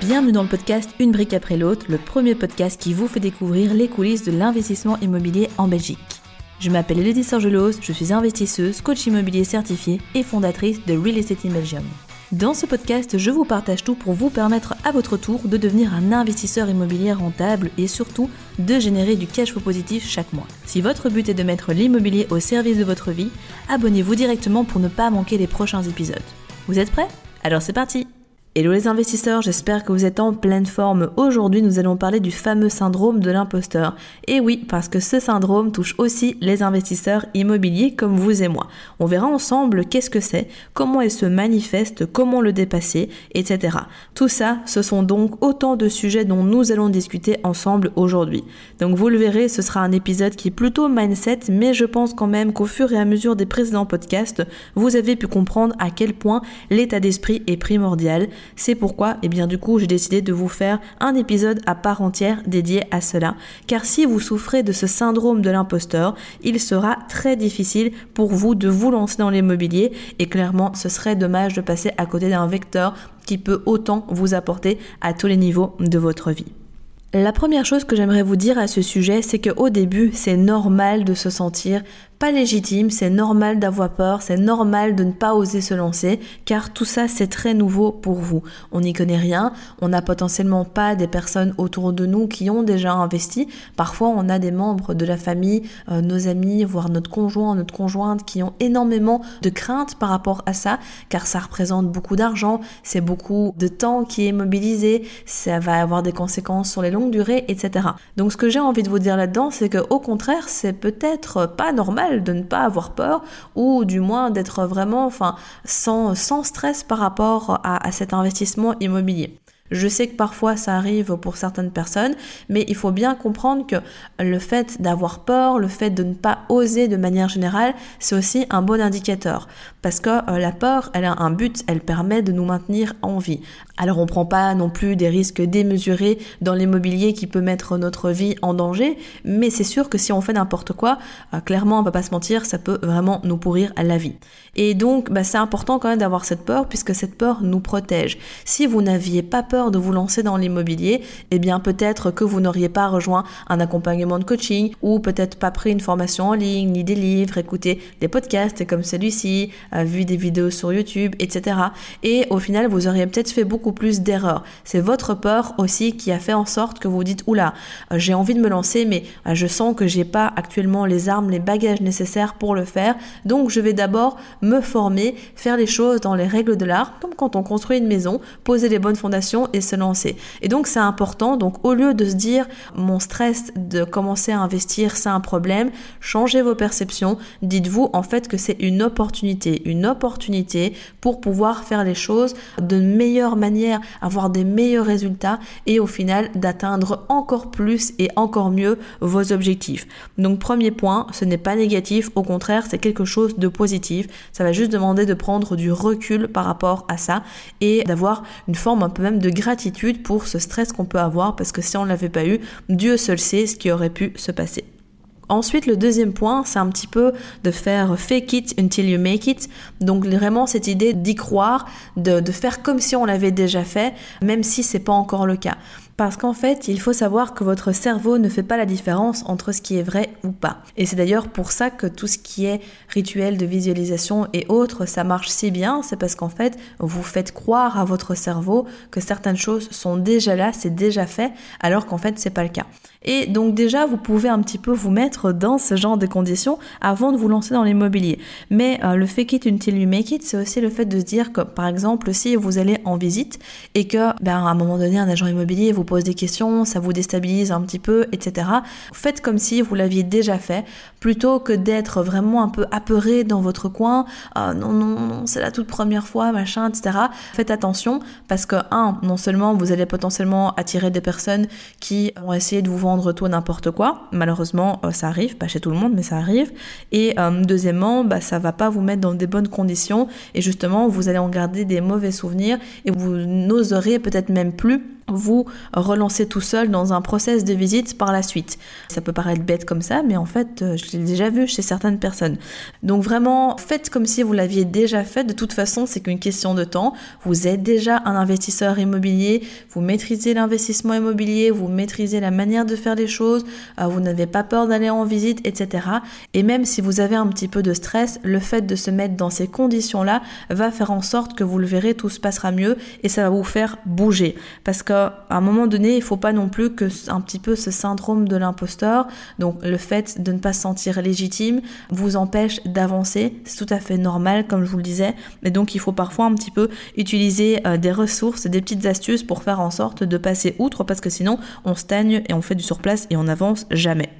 Bienvenue dans le podcast Une brique après l'autre, le premier podcast qui vous fait découvrir les coulisses de l'investissement immobilier en Belgique. Je m'appelle Elodie Sorgelos, je suis investisseuse, coach immobilier certifié et fondatrice de Real Estate in Belgium. Dans ce podcast, je vous partage tout pour vous permettre à votre tour de devenir un investisseur immobilier rentable et surtout de générer du cash flow positif chaque mois. Si votre but est de mettre l'immobilier au service de votre vie, abonnez-vous directement pour ne pas manquer les prochains épisodes. Vous êtes prêts? Alors c'est parti Hello les investisseurs, j'espère que vous êtes en pleine forme. Aujourd'hui, nous allons parler du fameux syndrome de l'imposteur. Et oui, parce que ce syndrome touche aussi les investisseurs immobiliers comme vous et moi. On verra ensemble qu'est-ce que c'est, comment il se manifeste, comment le dépasser, etc. Tout ça, ce sont donc autant de sujets dont nous allons discuter ensemble aujourd'hui. Donc vous le verrez, ce sera un épisode qui est plutôt mindset, mais je pense quand même qu'au fur et à mesure des précédents podcasts, vous avez pu comprendre à quel point l'état d'esprit est primordial c'est pourquoi, et eh bien du coup, j'ai décidé de vous faire un épisode à part entière dédié à cela. Car si vous souffrez de ce syndrome de l'imposteur, il sera très difficile pour vous de vous lancer dans l'immobilier et clairement, ce serait dommage de passer à côté d'un vecteur qui peut autant vous apporter à tous les niveaux de votre vie. La première chose que j'aimerais vous dire à ce sujet, c'est qu'au début, c'est normal de se sentir pas légitime, c'est normal d'avoir peur, c'est normal de ne pas oser se lancer, car tout ça c'est très nouveau pour vous. On n'y connaît rien, on n'a potentiellement pas des personnes autour de nous qui ont déjà investi. Parfois on a des membres de la famille, euh, nos amis, voire notre conjoint, notre conjointe qui ont énormément de craintes par rapport à ça, car ça représente beaucoup d'argent, c'est beaucoup de temps qui est mobilisé, ça va avoir des conséquences sur les longues durées, etc. Donc ce que j'ai envie de vous dire là-dedans, c'est que au contraire, c'est peut-être pas normal de ne pas avoir peur ou du moins d'être vraiment enfin, sans, stress par rapport à cet investissement immobilier. Je sais que parfois ça arrive pour certaines personnes, mais il faut bien comprendre que le fait d'avoir peur, le fait de ne pas oser de manière générale, c'est aussi un bon indicateur. Parce que euh, la peur, elle a un but, elle permet de nous maintenir en vie. Alors on ne prend pas non plus des risques démesurés dans l'immobilier qui peut mettre notre vie en danger, mais c'est sûr que si on fait n'importe quoi, euh, clairement on va pas se mentir, ça peut vraiment nous pourrir la vie. Et donc bah, c'est important quand même d'avoir cette peur puisque cette peur nous protège. Si vous n'aviez pas peur de vous lancer dans l'immobilier, eh bien peut-être que vous n'auriez pas rejoint un accompagnement de coaching ou peut-être pas pris une formation en ligne, ni des livres, écouté des podcasts comme celui-ci, euh, vu des vidéos sur YouTube, etc. Et au final, vous auriez peut-être fait beaucoup plus d'erreurs. C'est votre peur aussi qui a fait en sorte que vous dites oula, euh, j'ai envie de me lancer, mais euh, je sens que j'ai pas actuellement les armes, les bagages nécessaires pour le faire. Donc je vais d'abord me former, faire les choses dans les règles de l'art, comme quand on construit une maison, poser les bonnes fondations et se lancer. Et donc c'est important, donc au lieu de se dire mon stress de commencer à investir c'est un problème, changez vos perceptions, dites-vous en fait que c'est une opportunité, une opportunité pour pouvoir faire les choses de meilleure manière, avoir des meilleurs résultats et au final d'atteindre encore plus et encore mieux vos objectifs. Donc premier point, ce n'est pas négatif, au contraire c'est quelque chose de positif, ça va juste demander de prendre du recul par rapport à ça et d'avoir une forme un peu même de gratitude pour ce stress qu'on peut avoir parce que si on ne l'avait pas eu, Dieu seul sait ce qui aurait pu se passer. Ensuite, le deuxième point, c'est un petit peu de faire fake it until you make it. Donc vraiment cette idée d'y croire, de, faire comme si on l'avait déjà fait, même si c'est pas encore le cas. Parce qu'en fait, il faut savoir que votre cerveau ne fait pas la différence entre ce qui est vrai ou pas. Et c'est d'ailleurs pour ça que tout ce qui est rituel de visualisation et autres, ça marche si bien, c'est parce qu'en fait, vous faites croire à votre cerveau que certaines choses sont déjà là, c'est déjà fait, alors qu'en fait, c'est pas le cas. Et donc déjà, vous pouvez un petit peu vous mettre dans ce genre de conditions avant de vous lancer dans l'immobilier. Mais euh, le fake it until you make it, c'est aussi le fait de se dire que, par exemple, si vous allez en visite et que, ben, à un moment donné, un agent immobilier vous pose des questions, ça vous déstabilise un petit peu, etc. Faites comme si vous l'aviez déjà fait, plutôt que d'être vraiment un peu apeuré dans votre coin. Ah, non, non, non, c'est la toute première fois, machin, etc. Faites attention parce que, un, non seulement vous allez potentiellement attirer des personnes qui vont essayer de vous vendre vendre tout n'importe quoi. Malheureusement, euh, ça arrive, pas chez tout le monde, mais ça arrive. Et euh, deuxièmement, bah, ça va pas vous mettre dans des bonnes conditions et justement, vous allez en garder des mauvais souvenirs et vous n'oserez peut-être même plus vous relancez tout seul dans un process de visite par la suite. Ça peut paraître bête comme ça, mais en fait, euh, je l'ai déjà vu chez certaines personnes. Donc vraiment, faites comme si vous l'aviez déjà fait. De toute façon, c'est qu'une question de temps. Vous êtes déjà un investisseur immobilier, vous maîtrisez l'investissement immobilier, vous maîtrisez la manière de faire les choses, euh, vous n'avez pas peur d'aller en visite, etc. Et même si vous avez un petit peu de stress, le fait de se mettre dans ces conditions-là va faire en sorte que vous le verrez, tout se passera mieux et ça va vous faire bouger. Parce que à un moment donné, il faut pas non plus que un petit peu ce syndrome de l'imposteur, donc le fait de ne pas se sentir légitime, vous empêche d'avancer. C'est tout à fait normal, comme je vous le disais. Mais donc, il faut parfois un petit peu utiliser euh, des ressources, des petites astuces pour faire en sorte de passer outre, parce que sinon, on stagne et on fait du surplace et on n'avance jamais.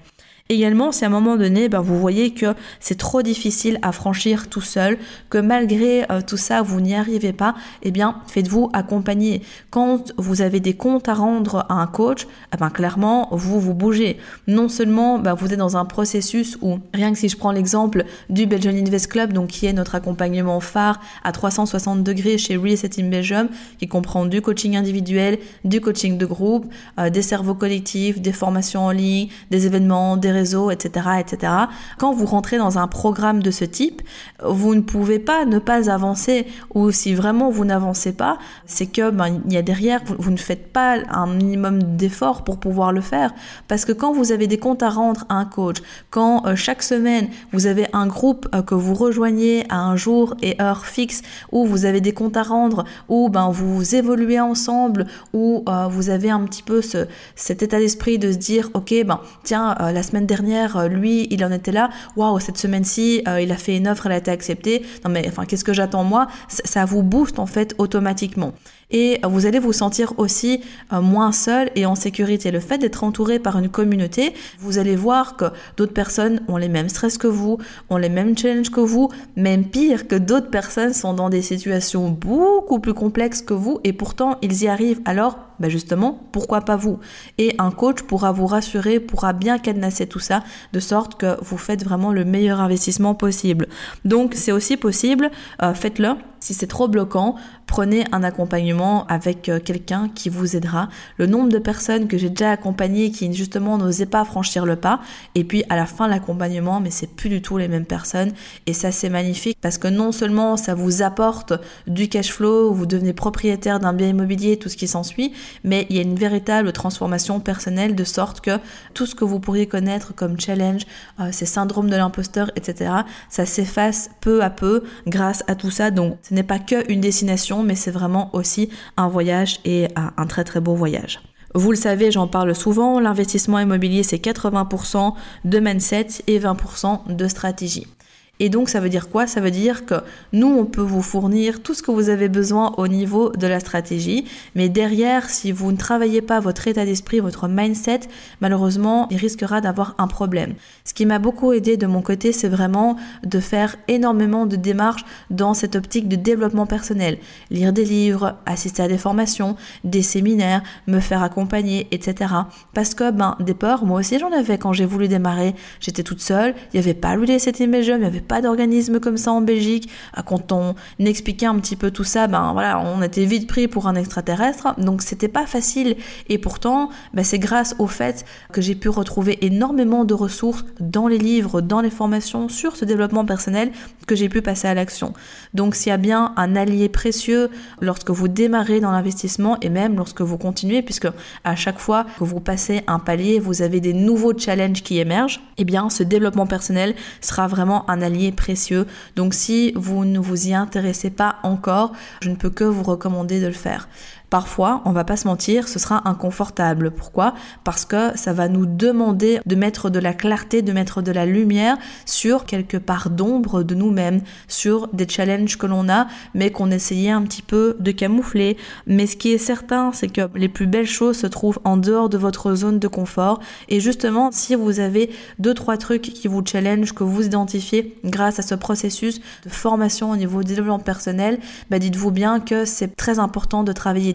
Également, si à un moment donné, ben, vous voyez que c'est trop difficile à franchir tout seul, que malgré euh, tout ça, vous n'y arrivez pas, eh bien, faites-vous accompagner. Quand vous avez des comptes à rendre à un coach, eh ben, clairement, vous vous bougez. Non seulement ben, vous êtes dans un processus où, rien que si je prends l'exemple du Belgian Invest Club, donc qui est notre accompagnement phare à 360 degrés chez Real in Belgium, qui comprend du coaching individuel, du coaching de groupe, euh, des cerveaux collectifs, des formations en ligne, des événements, des etc., etc. Quand vous rentrez dans un programme de ce type, vous ne pouvez pas ne pas avancer. Ou si vraiment vous n'avancez pas, c'est que ben, il y a derrière, vous, ne faites pas un minimum d'efforts pour pouvoir le faire. Parce que quand vous avez des comptes à rendre à un coach, quand euh, chaque semaine vous avez un groupe euh, que vous rejoignez à un jour et heure fixe, où vous avez des comptes à rendre, où ben vous évoluez ensemble, où euh, vous avez un petit peu ce, cet état d'esprit de se dire ok ben tiens la semaine dernière, euh, lui, il en était là. Waouh, cette semaine-ci, euh, il a fait une offre, elle a été acceptée. Non mais enfin, qu'est-ce que j'attends moi? Ça, vous booste en fait automatiquement. Et vous allez vous sentir aussi euh, moins seul et en sécurité. Le fait d'être entouré par une communauté, vous allez voir que d'autres personnes ont les mêmes stress que vous, ont les mêmes challenges que vous, même pire que d'autres personnes sont dans des situations beaucoup plus complexes que vous et pourtant ils y arrivent. Alors ben justement, pourquoi pas vous? Et un coach pourra vous rassurer, pourra bien cadenasser tout ça, de sorte que vous faites vraiment le meilleur investissement possible. Donc c'est aussi possible, euh, faites-le. Si c'est trop bloquant, prenez un accompagnement avec euh, quelqu'un qui vous aidera. Le nombre de personnes que j'ai déjà accompagnées qui justement n'osaient pas franchir le pas, et puis à la fin l'accompagnement, mais c'est plus du tout les mêmes personnes, et ça c'est magnifique parce que non seulement ça vous apporte du cash flow, vous devenez propriétaire d'un bien immobilier, tout ce qui s'ensuit, mais il y a une véritable transformation personnelle de sorte que tout ce que vous pourriez connaître comme challenge, euh, ces syndromes de l'imposteur, etc., ça s'efface peu à peu grâce à tout ça. Donc ce n'est pas que une destination, mais c'est vraiment aussi un voyage et un très très beau voyage. Vous le savez, j'en parle souvent, l'investissement immobilier c'est 80% de mindset et 20% de stratégie. Et donc ça veut dire quoi? Ça veut dire que nous, on peut vous fournir tout ce que vous avez besoin au niveau de la stratégie, mais derrière, si vous ne travaillez pas votre état d'esprit, votre mindset, malheureusement, il risquera d'avoir un problème. Ce qui m'a beaucoup aidé de mon côté, c'est vraiment de faire énormément de démarches dans cette optique de développement personnel. Lire des livres, assister à des formations, des séminaires, me faire accompagner, etc. Parce que, ben, des peurs, moi aussi j'en avais quand j'ai voulu démarrer. J'étais toute seule, il n'y avait pas le cette image, il n'y avait pas d'organisme comme ça en Belgique. Euh, quand on expliquait un petit peu tout ça, ben voilà, on était vite pris pour un extraterrestre. Donc c'était pas facile. Et pourtant, ben, c'est grâce au fait que j'ai pu retrouver énormément de ressources dans les livres, dans les formations sur ce développement personnel que j'ai pu passer à l'action. Donc s'il y a bien un allié précieux lorsque vous démarrez dans l'investissement et même lorsque vous continuez, puisque à chaque fois que vous passez un palier, vous avez des nouveaux challenges qui émergent, eh bien ce développement personnel sera vraiment un précieux. Donc si vous ne vous y intéressez pas encore, je ne peux que vous recommander de le faire. Parfois, on va pas se mentir, ce sera inconfortable. Pourquoi? Parce que ça va nous demander de mettre de la clarté, de mettre de la lumière sur quelque part d'ombre de nous-mêmes, sur des challenges que l'on a, mais qu'on essayait un petit peu de camoufler. Mais ce qui est certain, c'est que les plus belles choses se trouvent en dehors de votre zone de confort. Et justement, si vous avez deux, trois trucs qui vous challenge, que vous identifiez grâce à ce processus de formation au niveau du développement personnel, bah dites-vous bien que c'est très important de travailler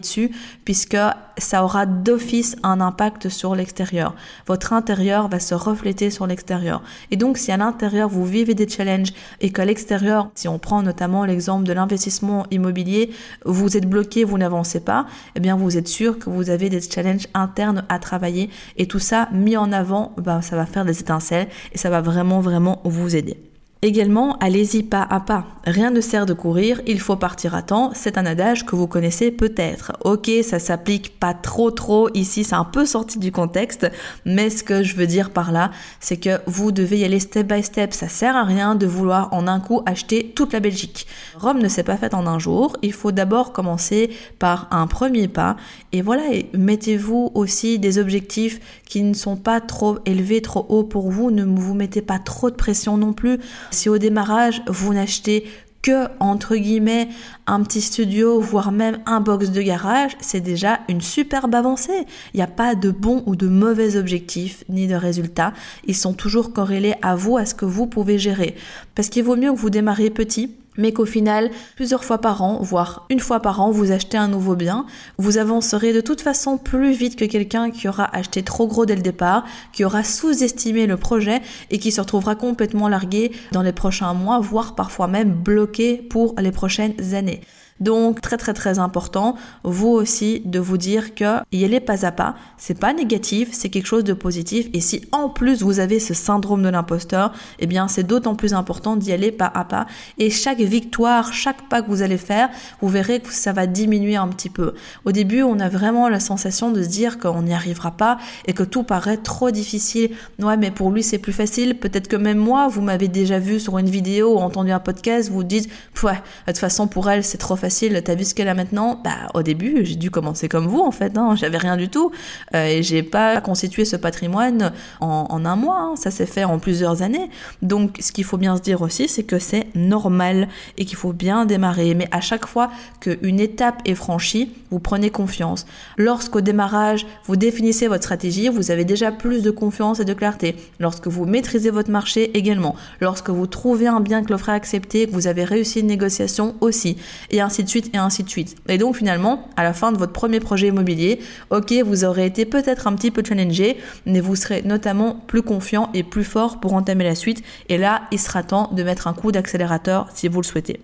puisque ça aura d'office un impact sur l'extérieur. Votre intérieur va se refléter sur l'extérieur. Et donc si à l'intérieur vous vivez des challenges et qu'à l'extérieur, si on prend notamment l'exemple de l'investissement immobilier, vous êtes bloqué, vous n'avancez pas, eh bien vous êtes sûr que vous avez des challenges internes à travailler et tout ça mis en avant, ben, ça va faire des étincelles et ça va vraiment vraiment vous aider. Également, allez-y pas à pas. Rien ne sert de courir, il faut partir à temps. C'est un adage que vous connaissez peut-être. Ok, ça s'applique pas trop trop ici, c'est un peu sorti du contexte, mais ce que je veux dire par là, c'est que vous devez y aller step by step. Ça sert à rien de vouloir en un coup acheter toute la Belgique. Rome ne s'est pas faite en un jour. Il faut d'abord commencer par un premier pas. Et voilà, mettez-vous aussi des objectifs qui ne sont pas trop élevés, trop hauts pour vous. Ne vous mettez pas trop de pression non plus. Si au démarrage, vous n'achetez que, entre guillemets, un petit studio, voire même un box de garage, c'est déjà une superbe avancée. Il n'y a pas de bons ou de mauvais objectifs, ni de résultats. Ils sont toujours corrélés à vous, à ce que vous pouvez gérer. Parce qu'il vaut mieux que vous démarriez petit, mais qu'au final, plusieurs fois par an, voire une fois par an, vous achetez un nouveau bien, vous avancerez de toute façon plus vite que quelqu'un qui aura acheté trop gros dès le départ, qui aura sous-estimé le projet et qui se retrouvera complètement largué dans les prochains mois, voire parfois même bloqué pour les prochaines années. Donc très très très important, vous aussi de vous dire que y aller pas à pas, c'est pas négatif, c'est quelque chose de positif et si en plus vous avez ce syndrome de l'imposteur, eh bien c'est d'autant plus important d'y aller pas à pas et chaque victoire, chaque pas que vous allez faire, vous verrez que ça va diminuer un petit peu. Au début, on a vraiment la sensation de se dire qu'on n'y arrivera pas et que tout paraît trop difficile. Ouais, mais pour lui c'est plus facile, peut-être que même moi, vous m'avez déjà vu sur une vidéo ou entendu un podcast, vous dites ouais, de toute façon pour elle c'est trop facile facile, t'as vu ce qu'elle a maintenant? Bah au début j'ai dû commencer comme vous en fait, hein. j'avais rien du tout euh, et j'ai pas constitué ce patrimoine en, un mois, hein. ça s'est fait en plusieurs années. Donc ce qu'il faut bien se dire aussi c'est que c'est normal et qu'il faut bien démarrer. Mais à chaque fois qu'une étape est franchie, vous prenez confiance. Lorsqu'au démarrage vous définissez votre stratégie, vous avez déjà plus de confiance et de clarté. Lorsque vous maîtrisez votre marché également. Lorsque vous trouvez un bien que l'offre a accepté, que vous avez réussi une négociation aussi. Et ainsi de suite et ainsi de suite. Et donc finalement, à la fin de votre premier projet immobilier, ok, vous aurez été peut-être un petit peu challengé, mais vous serez notamment plus confiant et plus fort pour entamer la suite. Et là, il sera temps de mettre un coup d'accélérateur si vous le souhaitez.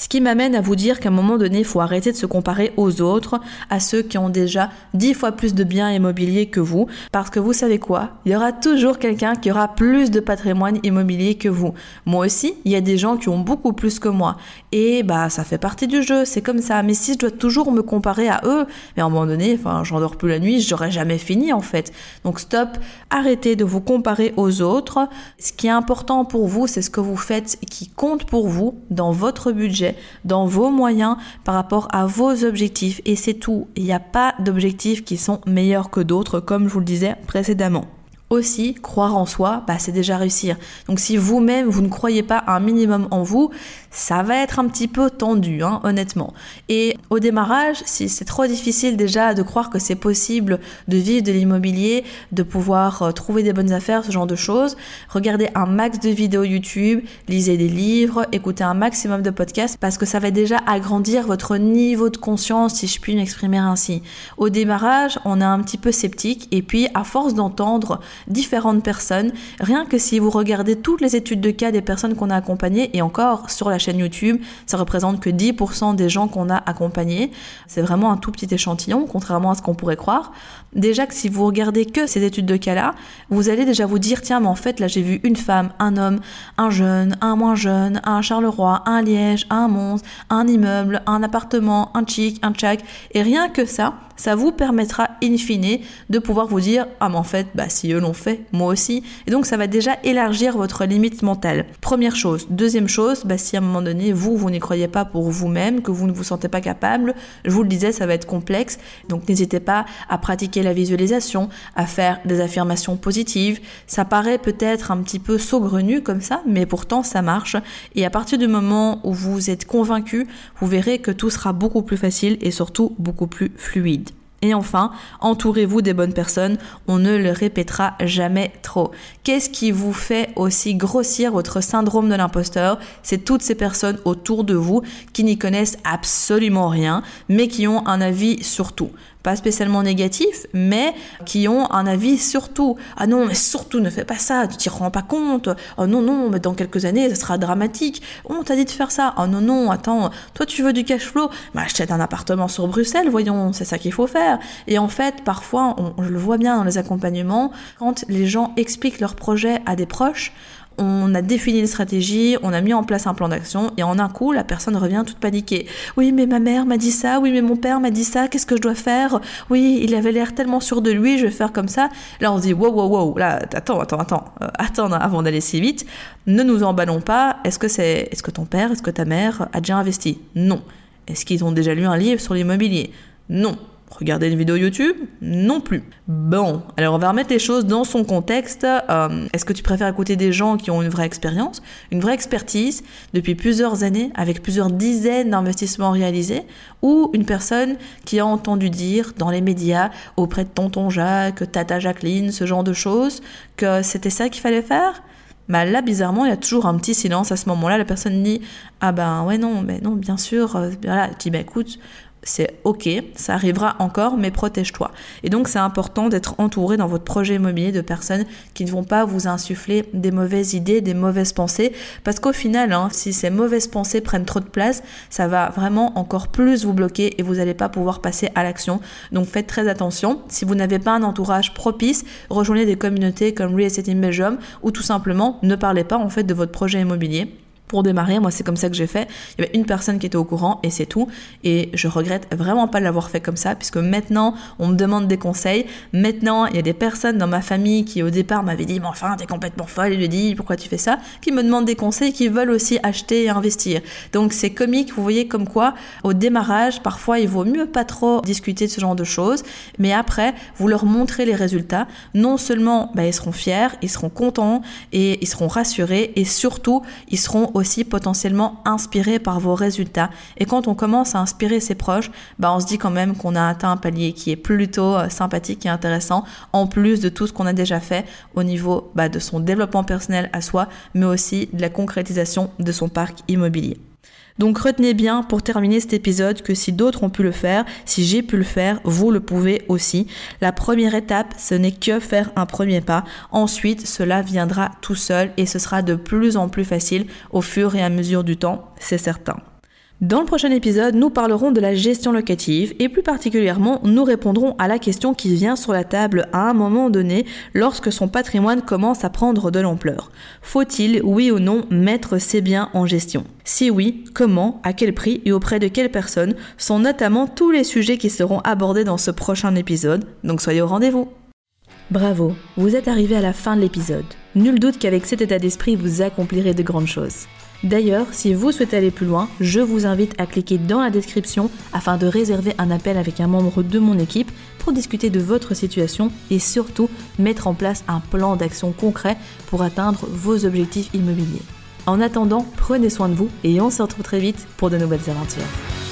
Ce qui m'amène à vous dire qu'à un moment donné, il faut arrêter de se comparer aux autres, à ceux qui ont déjà dix fois plus de biens immobiliers que vous, parce que vous savez quoi? Il y aura toujours quelqu'un qui aura plus de patrimoine immobilier que vous. Moi aussi, il y a des gens qui ont beaucoup plus que moi. Et bah, ça fait partie du jeu, c'est comme ça. Mais si je dois toujours me comparer à eux, mais à un moment donné, enfin, j'endors plus la nuit, j'aurais jamais fini en fait. Donc stop, arrêtez de vous comparer aux autres. Ce qui est important pour vous, c'est ce que vous faites qui compte pour vous dans votre budget dans vos moyens par rapport à vos objectifs. Et c'est tout. Il n'y a pas d'objectifs qui sont meilleurs que d'autres, comme je vous le disais précédemment aussi, croire en soi, bah, c'est déjà réussir. Donc si vous-même, vous ne croyez pas un minimum en vous, ça va être un petit peu tendu, hein, honnêtement. Et au démarrage, si c'est trop difficile déjà de croire que c'est possible de vivre de l'immobilier, de pouvoir euh, trouver des bonnes affaires, ce genre de choses, regardez un max de vidéos YouTube, lisez des livres, écoutez un maximum de podcasts, parce que ça va déjà agrandir votre niveau de conscience, si je puis m'exprimer ainsi. Au démarrage, on est un petit peu sceptique, et puis à force d'entendre différentes personnes. Rien que si vous regardez toutes les études de cas des personnes qu'on a accompagnées, et encore sur la chaîne YouTube, ça représente que 10% des gens qu'on a accompagnés. C'est vraiment un tout petit échantillon, contrairement à ce qu'on pourrait croire. Déjà que si vous regardez que ces études de cas-là, vous allez déjà vous dire, tiens, mais en fait, là, j'ai vu une femme, un homme, un jeune, un moins jeune, un Charleroi, un Liège, un Mons, un immeuble, un appartement, un chic, un tchac. Et rien que ça, ça vous permettra in fine de pouvoir vous dire ah mais en fait bah si eux l'ont fait moi aussi et donc ça va déjà élargir votre limite mentale. Première chose. Deuxième chose bah si à un moment donné vous vous n'y croyez pas pour vous-même que vous ne vous sentez pas capable je vous le disais ça va être complexe. Donc n'hésitez pas à pratiquer la visualisation à faire des affirmations positives. Ça paraît peut-être un petit peu saugrenu comme ça mais pourtant ça marche. Et à partir du moment où vous êtes convaincu vous verrez que tout sera beaucoup plus facile et surtout beaucoup plus fluide Et enfin, entourez-vous des bonnes personnes, on ne le répétera jamais trop. Qu'est-ce qui vous fait aussi grossir votre syndrome de l'imposteur? C'est toutes ces personnes autour de vous qui n'y connaissent absolument rien, mais qui ont un avis sur tout pas spécialement négatif, mais qui ont un avis surtout. Ah non, mais surtout ne fais pas ça, tu t'y rends pas compte. Oh non, non, mais dans quelques années, ça sera dramatique. Oh, on t'a dit de faire ça. Oh non, non, attends, toi tu veux du cash flow? Bah achète un appartement sur Bruxelles, voyons, c'est ça qu'il faut faire. Et en fait, parfois, on, je le vois bien dans les accompagnements, quand les gens expliquent leur projet à des proches, on a défini une stratégie, on a mis en place un plan d'action et en un coup, la personne revient toute paniquée. Oui, mais ma mère m'a dit ça, oui, mais mon père m'a dit ça, qu'est-ce que je dois faire? Oui, il avait l'air tellement sûr de lui, je vais faire comme ça. Là, on se dit, wow, wow, wow, là, attends, attends, attends, euh, attends avant d'aller si vite, ne nous emballons pas. Est-ce que c'est, est-ce que ton père, est-ce que ta mère a déjà investi? Non. Est-ce qu'ils ont déjà lu un livre sur l'immobilier? Non. Regarder une vidéo YouTube Non plus. Bon, alors on va remettre les choses dans son contexte. Euh, est-ce que tu préfères écouter des gens qui ont une vraie expérience, une vraie expertise depuis plusieurs années, avec plusieurs dizaines d'investissements réalisés, ou une personne qui a entendu dire dans les médias, auprès de tonton Jacques, tata Jacqueline, ce genre de choses, que c'était ça qu'il fallait faire? Bah là, bizarrement, il y a toujours un petit silence à ce moment-là. La personne dit Ah ben ouais, non, mais non, bien sûr. Euh, voilà. Tu dis Bah écoute, c'est ok, ça arrivera encore, mais protège-toi. Et donc c'est important d'être entouré dans votre projet immobilier de personnes qui ne vont pas vous insuffler des mauvaises idées, des mauvaises pensées, parce qu'au final, hein, si ces mauvaises pensées prennent trop de place, ça va vraiment encore plus vous bloquer et vous n'allez pas pouvoir passer à l'action. Donc faites très attention. Si vous n'avez pas un entourage propice, rejoignez des communautés comme Real Estate in Belgium ou tout simplement ne parlez pas en fait de votre projet immobilier pour démarrer, moi c'est comme ça que j'ai fait. Il y avait une personne qui était au courant et c'est tout. Et je regrette vraiment pas de l'avoir fait comme ça puisque maintenant on me demande des conseils. Maintenant il y a des personnes dans ma famille qui au départ m'avaient dit mais enfin t'es complètement folle. Et lui dit pourquoi tu fais ça? Qui me demandent des conseils, qui veulent aussi acheter et investir. Donc c'est comique, vous voyez comme quoi au démarrage parfois il vaut mieux pas trop discuter de ce genre de choses, mais après vous leur montrez les résultats. Non seulement bah, ils seront fiers, ils seront contents et ils seront rassurés et surtout ils seront aussi potentiellement inspiré par vos résultats. Et quand on commence à inspirer ses proches, bah on se dit quand même qu'on a atteint un palier qui est plutôt euh, sympathique et intéressant, en plus de tout ce qu'on a déjà fait au niveau bah, de son développement personnel à soi, mais aussi de la concrétisation de son parc immobilier. Donc retenez bien pour terminer cet épisode que si d'autres ont pu le faire, si j'ai pu le faire, vous le pouvez aussi. La première étape, ce n'est que faire un premier pas. Ensuite, cela viendra tout seul et ce sera de plus en plus facile au fur et à mesure du temps, c'est certain. Dans le prochain épisode, nous parlerons de la gestion locative et plus particulièrement, nous répondrons à la question qui vient sur la table à un moment donné lorsque son patrimoine commence à prendre de l'ampleur. Faut-il, oui ou non, mettre ses biens en gestion? Si oui, comment, à quel prix et auprès de quelles personnes sont notamment tous les sujets qui seront abordés dans ce prochain épisode, donc soyez au rendez-vous. Bravo, vous êtes arrivé à la fin de l'épisode. Nul doute qu'avec cet état d'esprit, vous accomplirez de grandes choses. D'ailleurs, si vous souhaitez aller plus loin, je vous invite à cliquer dans la description afin de réserver un appel avec un membre de mon équipe pour discuter de votre situation et surtout mettre en place un plan d'action concret pour atteindre vos objectifs immobiliers. En attendant, prenez soin de vous et on se retrouve très vite pour de nouvelles aventures.